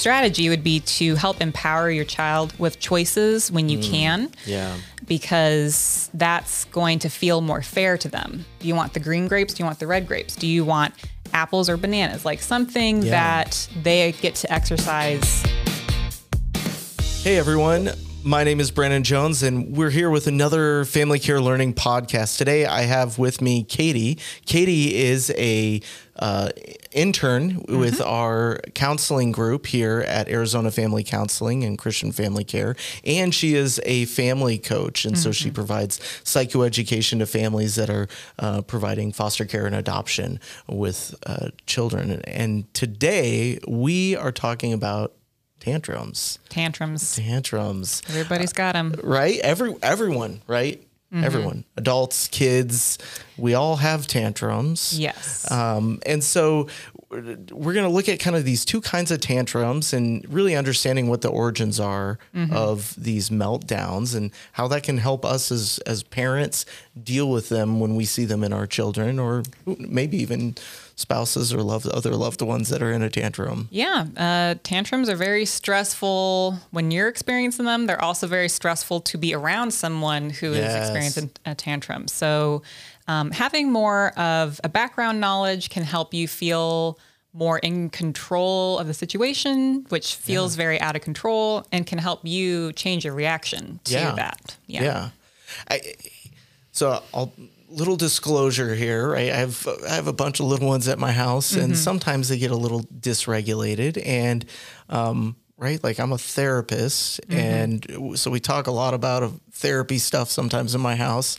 strategy would be to help empower your child with choices when you mm, can Yeah. because that's going to feel more fair to them. Do you want the green grapes? Do you want the red grapes? Do you want apples or bananas? Like something Yeah. that they get to exercise. Hey everyone, my name is Brandon Jones, and we're here with another Family Care Learning podcast. Today, I have with me Katie. Katie is a uh, intern with our counseling group here at Arizona Family Counseling and Christian Family Care, and she is a family coach, and so she provides psychoeducation to families that are uh, providing foster care and adoption with uh, children. And today, we are talking about tantrums. Tantrums. tantrums. Everybody's got them. Uh, right? Every everyone right? Mm-hmm. Everyone. Adults kids we all have tantrums. Yes. um, and so we're going to look at kind of these two kinds of tantrums and really understanding what the origins are mm-hmm. of these meltdowns and how that can help us as as parents deal with them when we see them in our children or maybe even spouses or loved other loved ones that are in a tantrum Yeah, uh, tantrums are very stressful when you're experiencing them. They're also very stressful to be around someone who is Yes. experiencing a tantrum. So, um, having more of a background knowledge can help you feel more in control of the situation, which feels very out of control, and can help you change your reaction to Yeah. that. Yeah. I, so I'll little disclosure here, right? I have I have a bunch of little ones at my house, and sometimes they get a little dysregulated, and um, right, like I'm a therapist, and so we talk a lot about uh, therapy stuff sometimes in my house.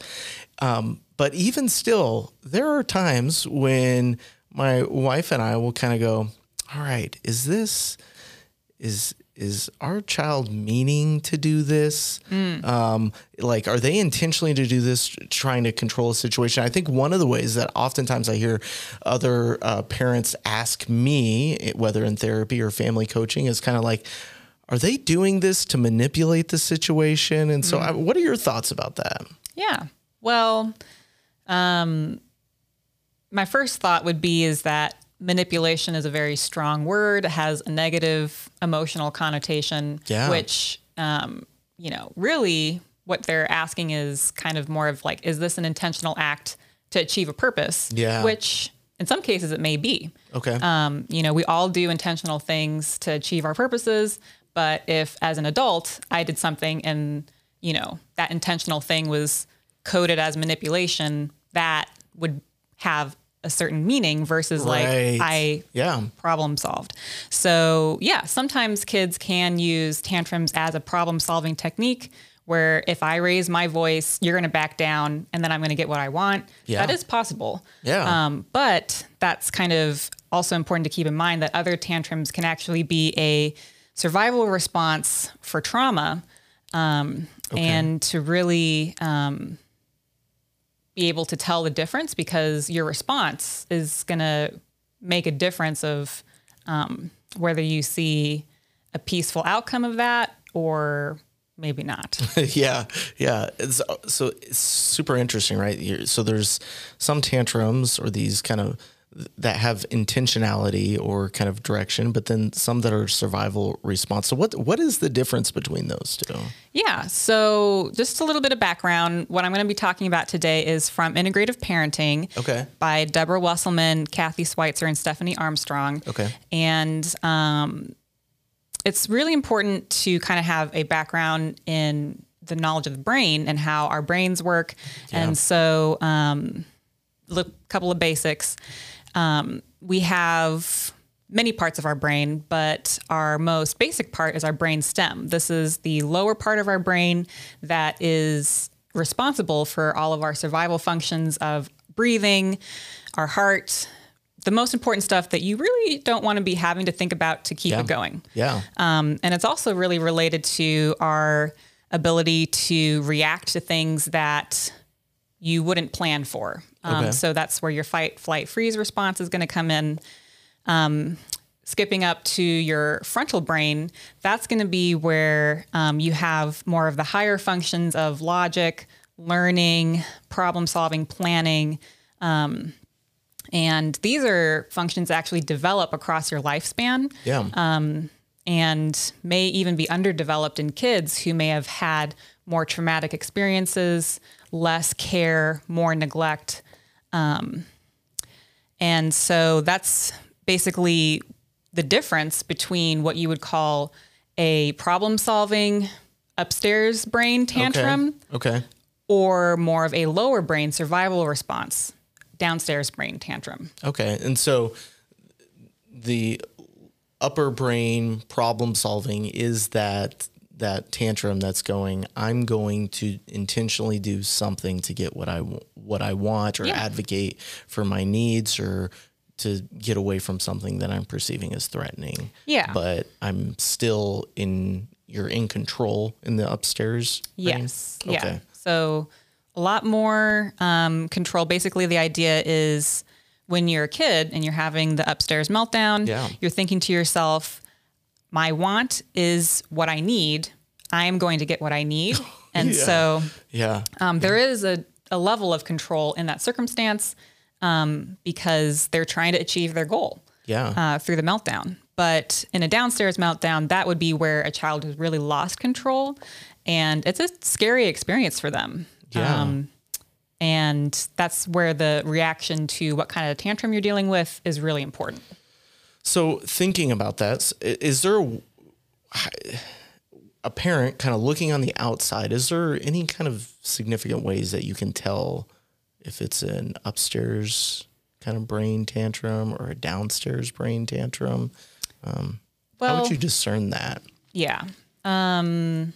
Um, but even still, there are times when my wife and I will kind of go, "All right, is this?" is is our child meaning to do this? Um, like are they intentionally to do this trying to control a situation? I think one of the ways that oftentimes i hear other uh, parents ask me whether in therapy or family coaching is kind of like are they doing this to manipulate the situation? And so I, what are your thoughts about that? Yeah. Well, um, my first thought would be is that manipulation is a very strong word. It has a negative emotional connotation, Yeah. which, um, you know, really what they're asking is kind of more of like, is this an intentional act to achieve a purpose? Yeah. Which in some cases it may be. okay Um, you know, we all do intentional things to achieve our purposes, but if as an adult I did something and, you know, that intentional thing was coded as manipulation, that would have a certain meaning versus Right. like I yeah problem solved. So, yeah, sometimes kids can use tantrums as a problem solving technique where if I raise my voice, you're going to back down and then I'm going to get what I want. Yeah. That is possible. Yeah. Um, but that's kind of also important to keep in mind that other tantrums can actually be a survival response for trauma um, and to really um, be able to tell the difference because your response is going to make a difference of um, whether you see a peaceful outcome of that or maybe not. yeah, yeah. It's, so it's super interesting, right? So there's some tantrums or these kind of that have intentionality or kind of direction, but then some that are survival response. So what what is the difference between those two? Yeah. So, just a little bit of background. What I'm going to be talking about today is from Integrative Parenting Okay. by Deborah Wesselmann, Cathy Schweitzer, and Stefanie Armstrong. Okay. And um, it's really important to kind of have a background in the knowledge of the brain and how our brains work. Yeah. And so, um, look, a couple of basics. Um, we have many parts of our brain, but our most basic part is our brain stem. This is the lower part of our brain that is responsible for all of our survival functions of breathing, our heart, the most important stuff that you really don't want to be having to think about to keep Yeah. it going. Yeah. Um, and it's also really related to our ability to react to things that you wouldn't plan for. Um, Okay. So that's where your fight, flight, freeze response is going to come in. Um, skipping up to your frontal brain, that's going to be where um, you have more of the higher functions of logic, learning, problem solving, planning. Um, and these are functions that actually develop across your lifespan. Yeah. and may even be underdeveloped in kids who may have had more traumatic experiences, less care, more neglect. Um, and so that's basically the difference between what you would call a problem solving upstairs brain tantrum Okay. okay. or more of a lower brain survival response downstairs brain tantrum. Okay. And so the upper brain problem solving is that that tantrum that's going i'm going to intentionally do something to get what i what i want or yeah. advocate for my needs or to get away from something that i'm perceiving as threatening yeah but i'm still in you're in control in the upstairs yes brain? yeah so a lot more um, control basically the idea is when you're a kid and you're having the upstairs meltdown, yeah. you're thinking to yourself, my want is what I need. I am going to get what I need. And yeah. so yeah. Um, there is a, a level of control in that circumstance um, because they're trying to achieve their goal yeah. Uh, through the meltdown. But in a downstairs meltdown, that would be where a child has really lost control. And it's a scary experience for them. Yeah. Um, and that's where the reaction to what kind of tantrum you're dealing with is really important. So, thinking about that, is there a parent kind of looking on the outside? Is there any kind of significant ways that you can tell if it's an upstairs kind of brain tantrum or a downstairs brain tantrum? Um, well, how would you discern that? Yeah. Um,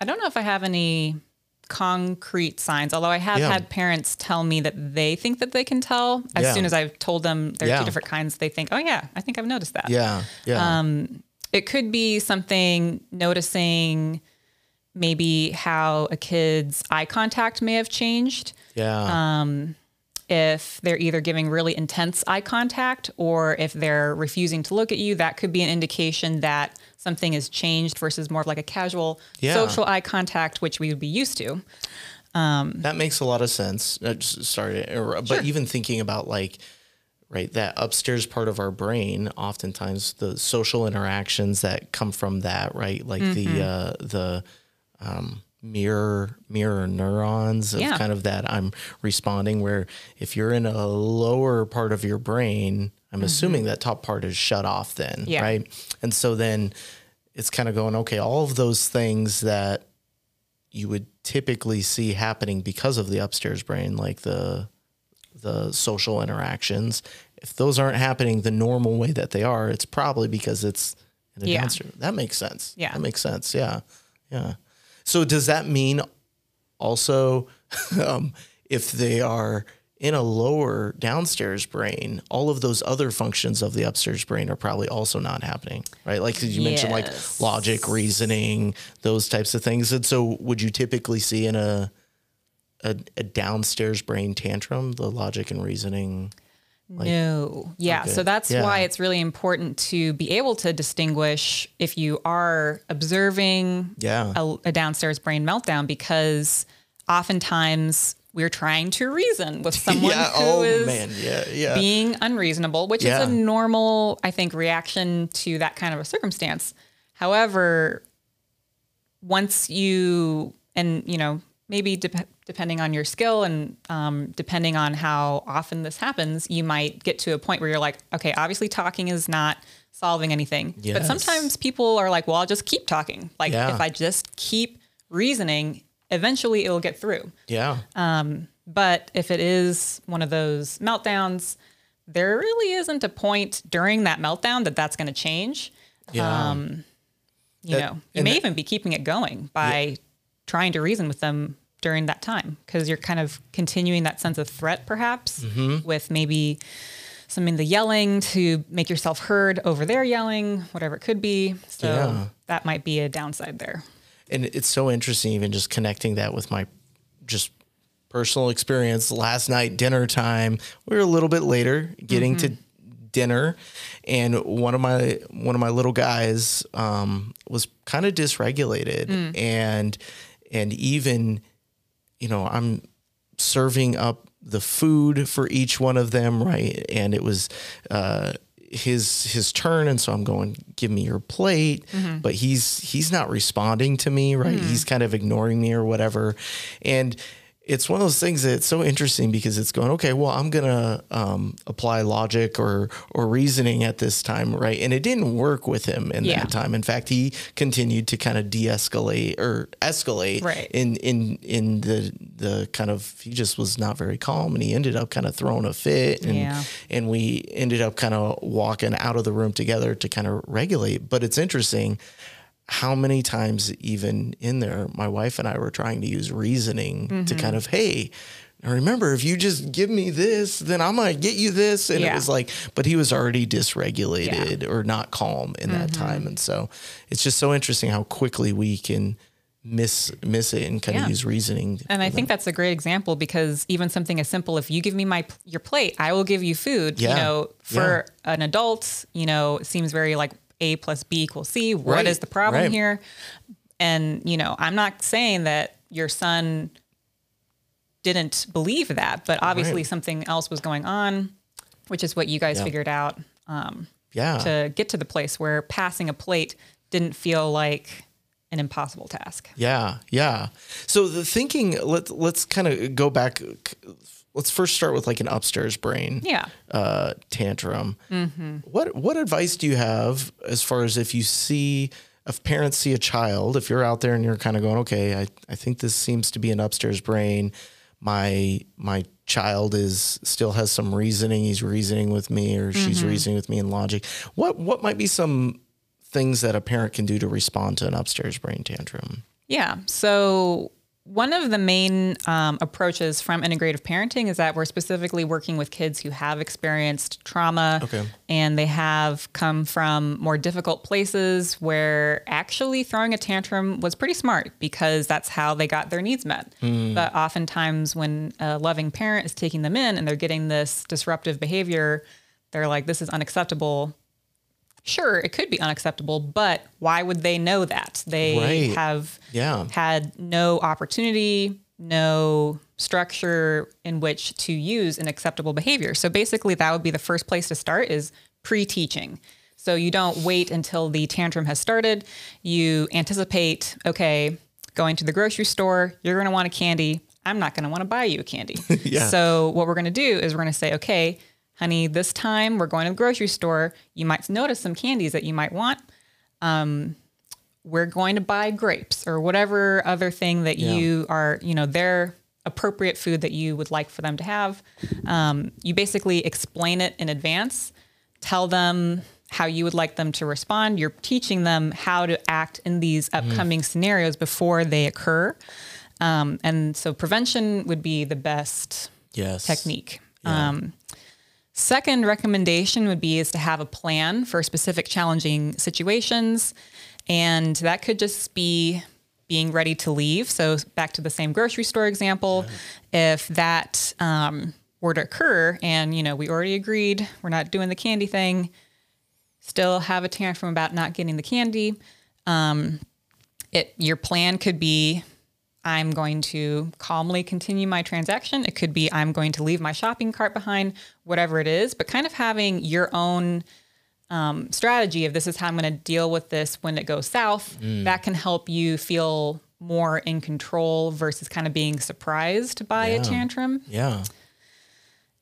I don't know if I have any concrete signs, although I have yeah. had parents tell me that they think that they can tell as yeah. soon as I've told them there are yeah. two different kinds. They think, oh, yeah, I think I've noticed that. Yeah. Yeah. Um, it could be something noticing maybe how a kid's eye contact may have changed. Yeah. Um, if they're either giving really intense eye contact or if they're refusing to look at you, that could be an indication that something has changed versus more of like a casual yeah. social eye contact, which we would be used to. Um, that makes a lot of sense. Uh, sorry, but sure. even thinking about like, right, that upstairs part of our brain, oftentimes the social interactions that come from that, right, like mm-hmm. the uh, the um, mirror mirror neurons of yeah. kind of that I'm responding. Where if you're in a lower part of your brain, I'm mm-hmm. assuming that top part is shut off then, yeah. right? And so then it's kind of going, okay, all of those things that you would typically see happening because of the upstairs brain, like the the social interactions, if those aren't happening the normal way that they are, it's probably because it's in the yeah. downstairs. That makes sense. Yeah. That makes sense. Yeah. Yeah. So does that mean also um, if they are in a lower downstairs brain, all of those other functions of the upstairs brain are probably also not happening, right? Like you yes. mentioned, like logic, reasoning, those types of things. And so, would you typically see in a a, a downstairs brain tantrum the logic and reasoning? Like, no. Yeah. Okay. So that's yeah. why it's really important to be able to distinguish if you are observing yeah. a, a downstairs brain meltdown because oftentimes we're trying to reason with someone yeah, who oh, is man. Yeah, yeah. being unreasonable, which yeah. is a normal, I think, reaction to that kind of a circumstance. However, once you and you know maybe de- depending on your skill and um, depending on how often this happens, you might get to a point where you're like, okay, obviously talking is not solving anything. Yes. But sometimes people are like, well, I'll just keep talking. Like if I just keep reasoning, eventually it'll get through. Yeah. Um, but if it is one of those meltdowns, there really isn't a point during that meltdown that that's going to change. Yeah. Um, you that, know, you may that, even be keeping it going by yeah. trying to reason with them during that time because you're kind of continuing that sense of threat, perhaps, mm-hmm. with maybe some in the yelling to make yourself heard over their yelling, whatever it could be. So yeah. that might be a downside there and it's so interesting even just connecting that with my just personal experience. Last night dinner time. We were a little bit later getting mm-hmm. to dinner. And one of my one of my little guys um, was kind of dysregulated. Mm. and and even you know i'm serving up the food for each one of them right? And it was uh, his his turn and so I'm going give me your plate. Mm-hmm. But he's he's not responding to me right? Mm-hmm. He's kind of ignoring me or whatever. And it's one of those things that's so interesting because it's going okay well i'm gonna um, apply logic or or reasoning at this time right and it didn't work with him in Yeah. that time in fact he continued to kind of de-escalate or escalate Right. in in in the the kind of he just was not very calm and he ended up kind of throwing a fit and Yeah. and we ended up kind of walking out of the room together to kind of regulate but it's interesting how many times even in there my wife and I were trying to use reasoning Mm-hmm. to kind of hey remember if you just give me this then I'm going to get you this and it was like but he was already dysregulated or not calm in that Mm-hmm. time and so it's just so interesting how quickly we can miss miss it and kind Yeah. of use reasoning And I think that's a great example because even something as simple, if you give me my your plate, I will give you food. Yeah. You know, for an adult, you know, it seems very like A plus B equals C. What Right, is the problem right. here? And you know, I'm not saying that your son didn't believe that, but obviously Right. something else was going on, which is what you guys Yeah. figured out um, yeah to get to the place where passing a plate didn't feel like an impossible task. Yeah, yeah. So the thinking, let's let's kind of go back. Let's first start with like an upstairs brain Yeah. uh, tantrum. Mm-hmm. What what advice do you have as far as if you see if parents see a child, if you're out there and you're kind of going, okay, I, I think this seems to be an upstairs brain. My my child is still has some reasoning. He's reasoning with me, or she's Mm-hmm. reasoning with me in logic. What what might be some things that a parent can do to respond to an upstairs brain tantrum? Yeah. So one of the main um, approaches from integrative parenting is that we're specifically working with kids who have experienced trauma Okay. and they have come from more difficult places where actually throwing a tantrum was pretty smart because that's how they got their needs met. But oftentimes, when a loving parent is taking them in and they're getting this disruptive behavior, they're like, this is unacceptable. Sure, it could be unacceptable, but why would they know that? They Right. have Yeah. had no opportunity, no structure in which to use an acceptable behavior. So basically that would be the first place to start is pre-teaching. So you don't wait until the tantrum has started. You anticipate, okay, going to the grocery store, you're going to want a candy. I'm not going to want to buy you a candy. Yeah. So what we're going to do is we're going to say, okay, honey, this time we're going to the grocery store. You might notice some candies that you might want we're going to buy grapes or whatever other thing that you are, you know, their appropriate food that you would like for them to have. Um, you basically explain it in advance, tell them how you would like them to respond. You're teaching them how to act in these upcoming scenarios before they occur. Um, and so prevention would be the best Yes. technique. Um, second recommendation would be is to have a plan for specific challenging situations, and that could just be being ready to leave. So back to the same grocery store example, if that um, were to occur, and you know we already agreed we're not doing the candy thing, still have a tantrum about not getting the candy. Um, it your plan could be I'm going to calmly continue my transaction. It could be I'm going to leave my shopping cart behind, whatever it is, but kind of having your own um, strategy of this is how I'm going to deal with this when it goes south. That can help you feel more in control versus kind of being surprised by a tantrum. Yeah.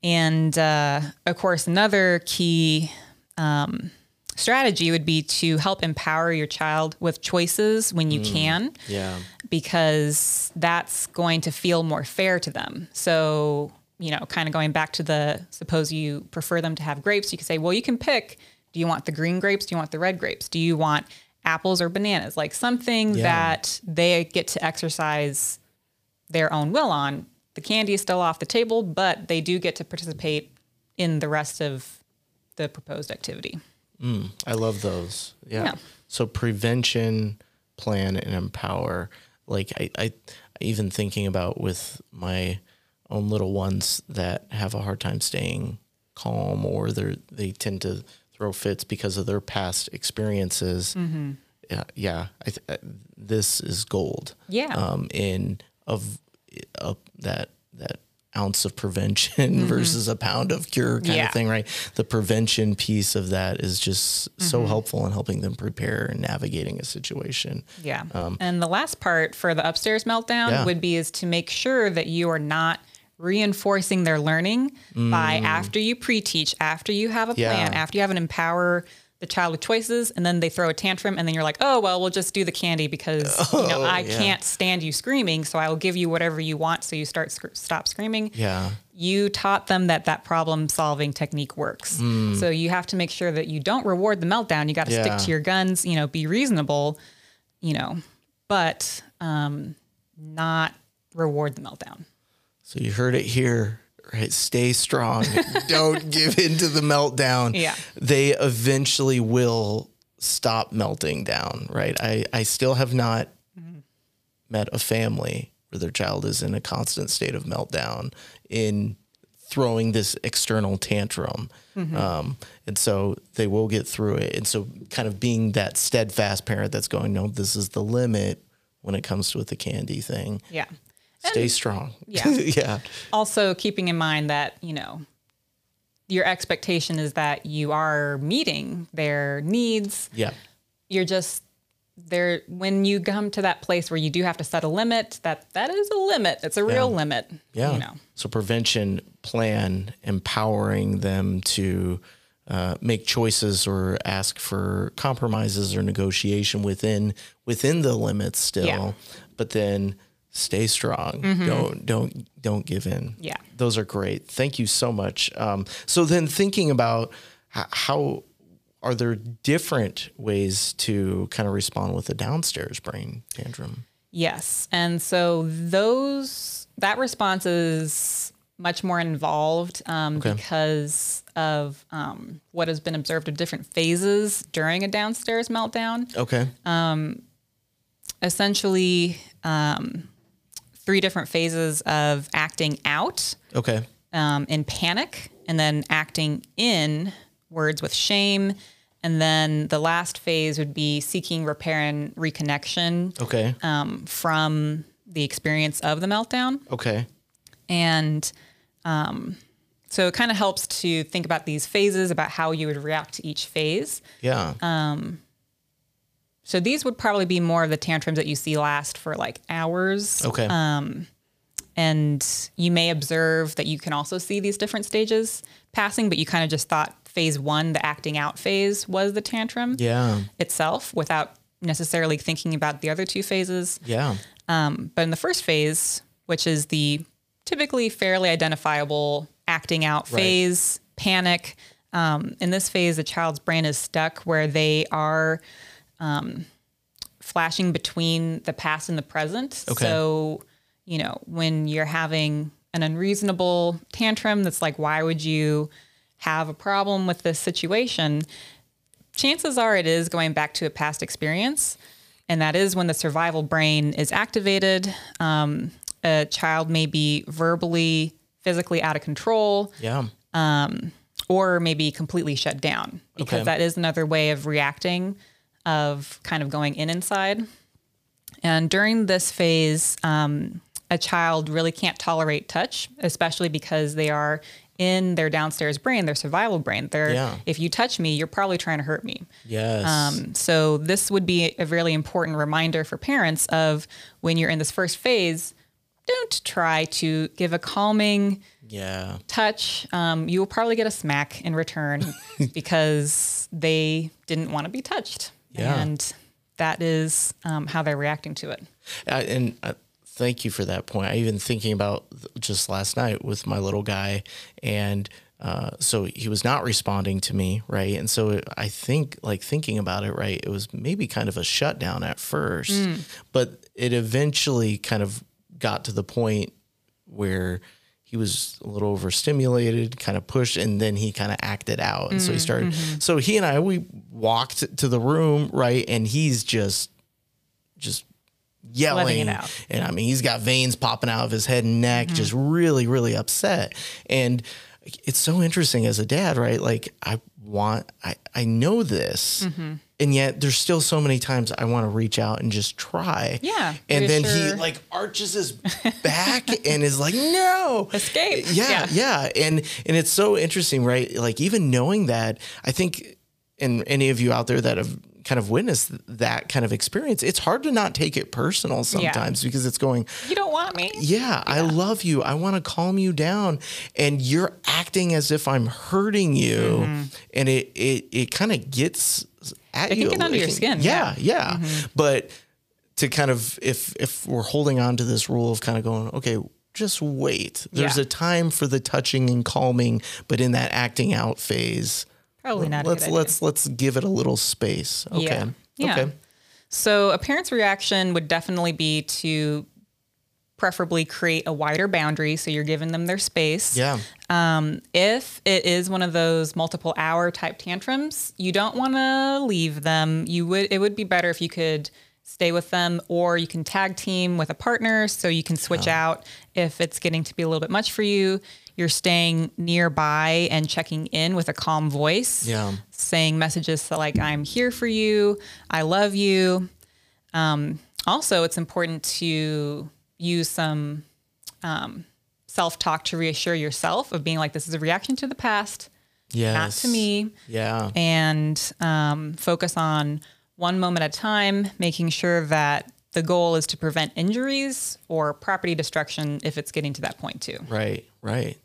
And uh, of course, another key um, strategy would be to help empower your child with choices when you can Yeah. Because that's going to feel more fair to them. So, you know, kind of going back to the suppose you prefer them to have grapes, you could say, well, you can pick do you want the green grapes? Do you want the red grapes? Do you want apples or bananas? Like something Yeah. that they get to exercise their own will on. The candy is still off the table, but they do get to participate in the rest of the proposed activity. Mm, I love those. Yeah. Yeah. So prevention, plan, and empower. Like I, I, even thinking about with my own little ones that have a hard time staying calm, or they they tend to throw fits because of their past experiences. Mm-hmm. Yeah, yeah. I th- uh, this is gold. Yeah. Um, in of of that that ounce of prevention versus a pound of cure kind Yeah. of thing, right? The prevention piece of that is just so helpful in helping them prepare and navigating a situation. Yeah. and the last part for the upstairs meltdown Um, Yeah. would be is to make sure that you are not reinforcing their learning by after you pre-teach, after you have a Mm. Yeah. plan, after you have an empower the child with choices and then they throw a tantrum and then you're like, "Oh, well, we'll just do the candy because, you know, I yeah. can't stand you screaming, so I will give you whatever you want so you start sc- stop screaming." Yeah. you taught them that that problem solving technique works. So you have to make sure that you don't reward the meltdown. You got to Mm. Yeah. stick to your guns, you know, be reasonable, you know, but um, not reward the meltdown. So you heard it here, right? Stay strong. Don't give in to the meltdown. Yeah. They eventually will stop melting down, right? I, I still have not met a family where their child is in a constant state of meltdown in throwing this external tantrum. Um, and so they will get through it. And so kind of being that steadfast parent that's going, no, this is the limit when it comes to with the candy thing. Yeah. Stay strong. Yeah. yeah. Also, keeping in mind that, you know, your expectation is that you are meeting their needs. Yeah. You're just there when you come to that place where you do have to set a limit, that that is a limit. It's a real limit. Yeah. You know. So prevention plan, empowering them to uh, make choices or ask for compromises or negotiation within within the limits still, Yeah. but then stay strong. Don't don't don't give in. Yeah. those are great. Thank you so much. Um, so then thinking about h- how are there different ways to kind of respond with a downstairs brain tantrum? Yes. And so those that response is much more involved um, Okay. because of um, what has been observed of different phases during a downstairs meltdown. Okay. Essentially, um, three different phases of acting out okay. um, in panic, and then acting in words with shame. And then the last phase would be seeking repair and reconnection Okay. um, from the experience of the meltdown. okay. And um, so it kind of helps to think about these phases, about how you would react to each phase. Yeah. So these would probably be more of the tantrums that you see last for like hours. okay. And you may observe that you can also see these different stages passing, but you kind of just thought phase one, the acting out phase, was the tantrum yeah. itself without necessarily thinking about the other two phases. Yeah. But in the first phase, which is the typically fairly identifiable acting out Right. phase, panic, um, in this phase, the child's brain is stuck where they are um, flashing between the past and the present. Okay. So, you know, when you're having an unreasonable tantrum that's like, why would you have a problem with this situation? chances are it is going back to a past experience. And that is when the survival brain is activated. Um, a child may be verbally, physically out of control, Yeah. or maybe completely shut down because Okay. that is another way of reacting, of kind of going in inside. And during this phase, um, a child really can't tolerate touch, especially because they are in their downstairs brain, their survival brain. They're, Yeah. if you touch me, you're probably trying to hurt me. Yes. Um, so this would be a really important reminder for parents of when you're in this first phase, don't try to give a calming yeah. touch. Um, you will probably get a smack in return because they didn't want to be touched. Yeah. And that is um, how they're reacting to it. I, and uh, thank you for that point. I even thinking about just last night with my little guy, and uh, so he was not responding to me, right? And so I think, like thinking about it, right, it was maybe kind of a shutdown at first, but it eventually kind of got to the point where he was a little overstimulated, kind of pushed, and then he kind of acted out. And so he started. So he and I we walked to the room, right, and he's just just yelling. Mm-hmm. and I mean he's got veins popping out of his head and neck, just really, really upset. And it's so interesting as a dad, right? Like I want I, I know this. Mm-hmm. and yet there's still so many times I want to reach out and just try. Yeah, And then he like arches his back and is like, no. Escape. Yeah, Yeah. yeah. And and it's so interesting, right? Like even knowing that, I think and any of you out there that have kind of witnessed that kind of experience, it's hard to not take it personal sometimes because it's going, You don't want me. yeah, I love you. I want to calm you down. And you're acting as if I'm hurting you. And it it, it kind of gets at Mm-hmm. It can get under your skin, Yeah, yeah. Mm-hmm. But to kind of if if we're holding on to this rule of kind of going, okay, just wait. There's Yeah. a time for the touching and calming, but in that acting out phase, Probably not. let's let's let's give it a little space. Okay. Yeah. Yeah. Okay. So a parent's reaction would definitely be to preferably create a wider boundary so you're giving them their space. Yeah. If it is one of those multiple hour type tantrums, you don't want to leave them. You would it would be better if you could stay with them or you can tag team with a partner so you can switch out if it's getting to be a little bit much for you. You're staying nearby and checking in with a calm voice. Yeah. Saying messages like I'm here for you, I love you. Um, also, it's important to use some um, self talk to reassure yourself of being like, this is a reaction to the past, Yes. not to me, Yeah. and um, focus on one moment at a time, making sure that the goal is to prevent injuries or property destruction if it's getting to that point too. Right, right.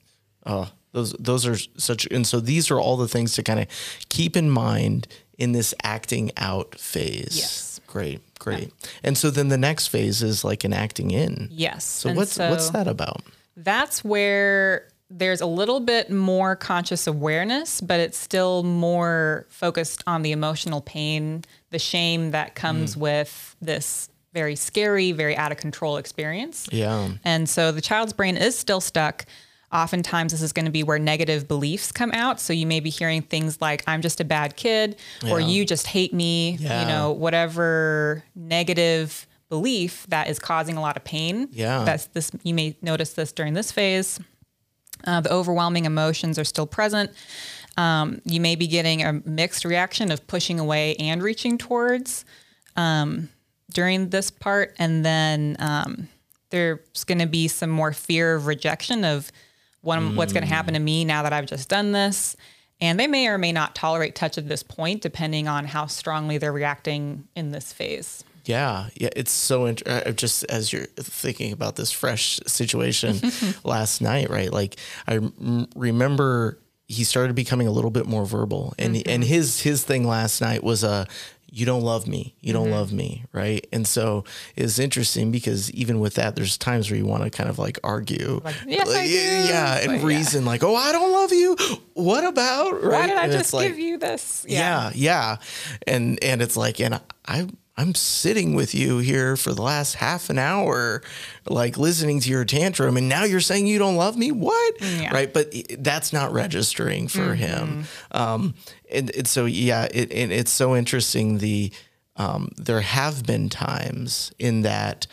Oh, those those are such and so these are all the things to kind of keep in mind in this acting out phase. Yes. Great, great. And so then the next phase is like an acting in. Yes. So And what's what's that about? that's where there's a little bit more conscious awareness, but it's still more focused on the emotional pain, the shame that comes Mm. with this very scary, very out of control experience. Yeah. And so the child's brain is still stuck. Oftentimes, this is going to be where negative beliefs come out. So you may be hearing things like, I'm just a bad kid, or you just hate me, Yeah. you know, whatever negative belief that is causing a lot of pain. Yeah. That's this, you may notice this during this phase. Uh, the overwhelming emotions are still present. Um, you may be getting a mixed reaction of pushing away and reaching towards um, during this part. And then um, there's going to be some more fear of rejection of what, what's going to happen to me now that I've just done this. And they may or may not tolerate touch at this point, depending on how strongly they're reacting in this phase. Yeah, yeah, it's so int- uh, just as you're thinking about this fresh situation last night, right? Like I remember he started becoming a little bit more verbal, and and his his thing last night was a. You don't love me. You don't mm-hmm. love me, right? And so it's interesting because even with that, there's times where you want to kind of like argue, Like, "Yes, I do." yeah, and like, yeah. reason like, oh, I don't love you. What about? Right? Why did I And just like- give you this? yeah, yeah. And and it's like and I I'm sitting with you here for the last half an hour like listening to your tantrum and now you're saying you don't love me? What? Yeah. Right? But that's not registering for him. Um and, and so yeah, it and it's so interesting the um there have been times in that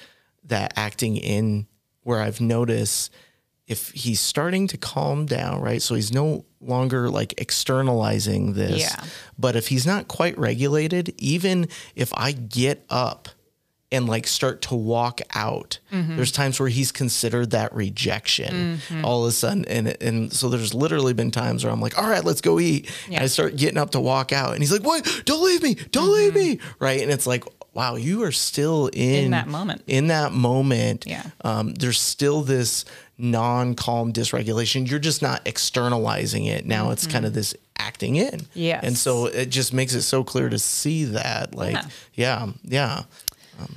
that acting in where I've noticed if he's starting to calm down, right? So he's no longer like externalizing this. Yeah. But if he's not quite regulated, even if I get up and like start to walk out, Mm-hmm. there's times where he's considered that rejection all of a sudden. And and so there's literally been times where I'm like, all right, let's go eat. And I start getting up to walk out. And he's like, What? Don't leave me. Don't leave me. Right. And it's like, wow, you are still in, Mm-hmm. In that moment. In that moment. Yeah. Um, there's still this non-calm dysregulation. You're just not externalizing it. Now it's kind of this acting in. Mm-hmm. And so it just makes it so clear to see that. Like, yeah, yeah.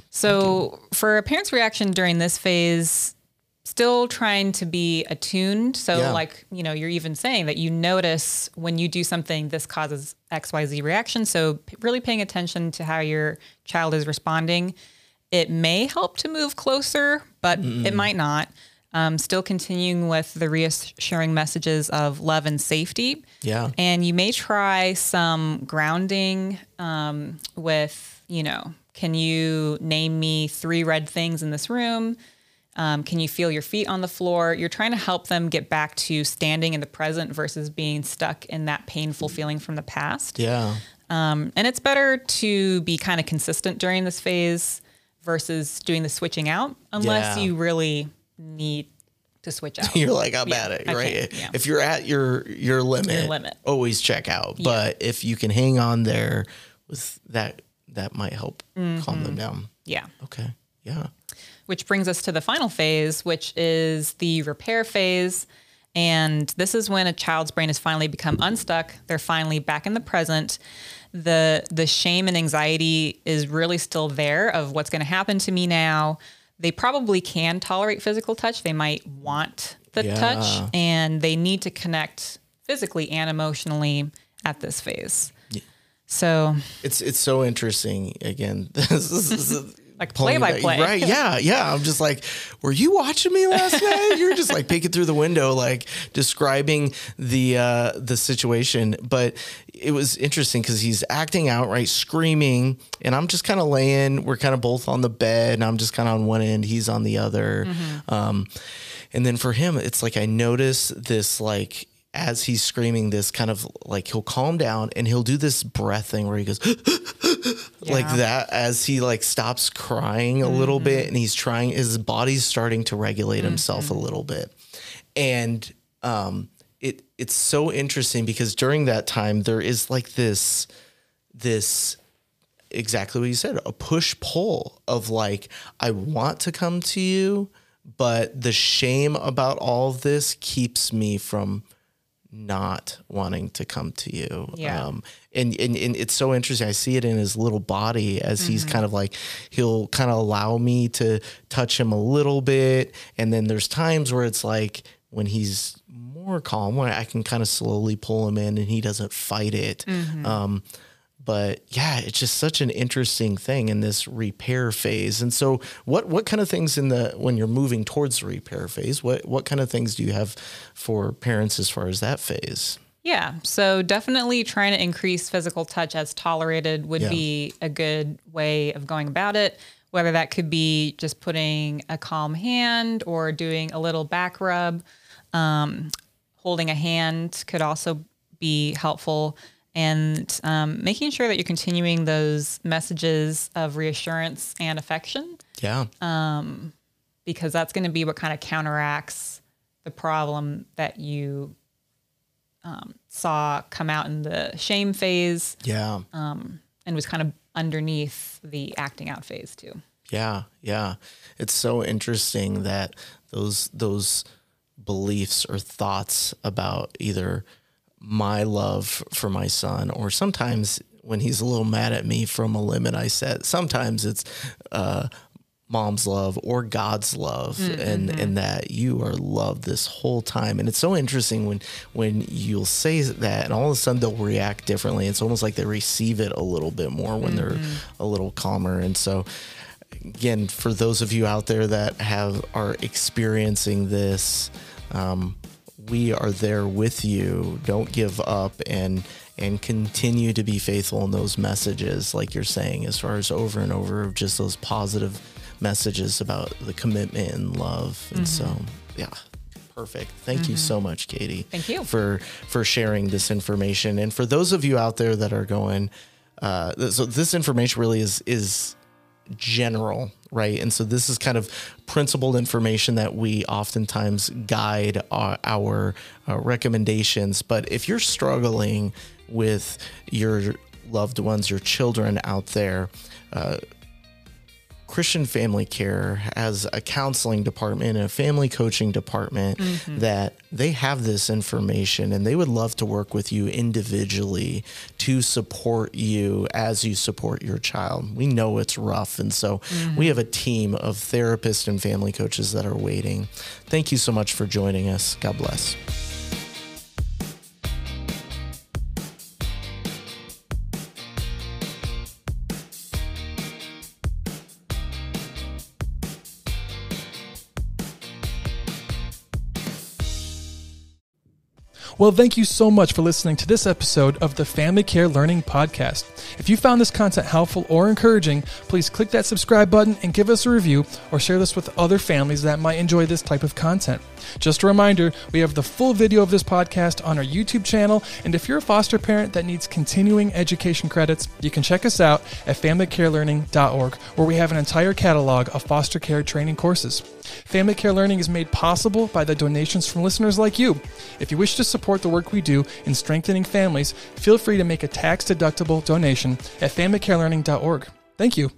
So for a parent's reaction during this phase, still trying to be attuned. So Yeah. like, you know, you're even saying that you notice when you do something, this causes XYZ reaction. So p- really paying attention to how your child is responding. It may help to move closer, but it might not. Um, still continuing with the reassuring messages of love and safety. Yeah. And you may try some grounding um, with, you know, can you name me three red things in this room? Um, can you feel your feet on the floor? You're trying to help them get back to standing in the present versus being stuck in that painful feeling from the past. Yeah. Um, and it's better to be kind of consistent during this phase versus doing the switching out unless Yeah. you really need to switch out. You're like, I'm Yeah, at it, right? yeah. If you're at your your limit, Your limit. always check out. But if you can hang on there with that, that might help calm Mm-hmm. them down. yeah. Okay. Yeah. which brings us to the final phase, which is the repair phase. And this is when a child's brain has finally become unstuck. They're finally back in the present. The the shame and anxiety is really still there of what's going to happen to me now. They probably can tolerate physical touch. They might want the Yeah. touch and they need to connect physically and emotionally at this phase. Yeah. So It's it's so interesting. Again, this is Like play by play. right? Yeah, yeah. I'm just like, were you watching me last night? You're just like peeking through the window, like describing the uh, the situation. But it was interesting because he's acting out, right, screaming, and I'm just kind of laying. We're kind of both on the bed, and I'm just kind of on one end, he's on the other. Mm-hmm. Um, and then for him, it's like I notice this like as he's screaming this kind of like he'll calm down and he'll do this breath thing where he goes like that as he like stops crying a little bit and he's trying his body's starting to regulate himself a little bit and um it it's so interesting because during that time there is like this this exactly what you said a push pull of like i want to come to you but the shame about all this keeps me from not wanting to come to you. Yeah. um and, and and it's so interesting. I see it in his little body as he's kind of like he'll kind of allow me to touch him a little bit. And then there's times where it's like when he's more calm where i can kind of slowly pull him in and he doesn't fight it um but yeah, it's just such an interesting thing in this repair phase. And so, what what kind of things in the when you're moving towards the repair phase? What what kind of things do you have for parents as far as that phase? Yeah. So definitely trying to increase physical touch as tolerated would Yeah. be a good way of going about it. Whether that could be just putting a calm hand or doing a little back rub, um, holding a hand could also be helpful. And um, making sure that you're continuing those messages of reassurance and affection. Yeah, Um, because that's going to be what kind of counteracts the problem that you um, saw come out in the shame phase. Yeah, Um, and was kind of underneath the acting out phase too. yeah, yeah. It's so interesting that those those beliefs or thoughts about either my love for my son or sometimes when he's a little mad at me from a limit I set. Sometimes it's uh, mom's love or God's love, and and that you are loved this whole time. And it's so interesting when when you'll say that, and all of a sudden they'll react differently. It's almost like they receive it a little bit more when they're a little calmer. And so. Again, for those of you out there that have are experiencing this, um, we are there with you. Don't give up and and continue to be faithful in those messages, like you're saying, as far as over and over of just those positive messages about the commitment and love. And so, yeah, perfect. Thank you so much, Katie. Thank you. for for sharing this information. And for those of you out there that are going, uh, so this information really is is general, right? And so this is kind of principled information that we oftentimes guide our, our uh, recommendations. But if you're struggling with your loved ones, your children out there, uh, Christian Family Care has a counseling department and a family coaching department mm-hmm. that they have this information and they would love to work with you individually to support you as you support your child. We know it's rough. And so we mm-hmm. have a team of therapists and family coaches that are waiting. Thank you so much for joining us. God bless. Well, thank you so much for listening to this episode of the Family Care Learning Podcast. If you found this content helpful or encouraging, please click that subscribe button and give us a review or share this with other families that might enjoy this type of content. Just a reminder, we have the full video of this podcast on our YouTube channel, and if you're a foster parent that needs continuing education credits, you can check us out at familycarelearning.org, where we have an entire catalog of foster care training courses. Family Care Learning is made possible by the donations from listeners like you. If you wish to support the work we do in strengthening families, feel free to make a tax deductible donation at familycarelearning.org. Thank you.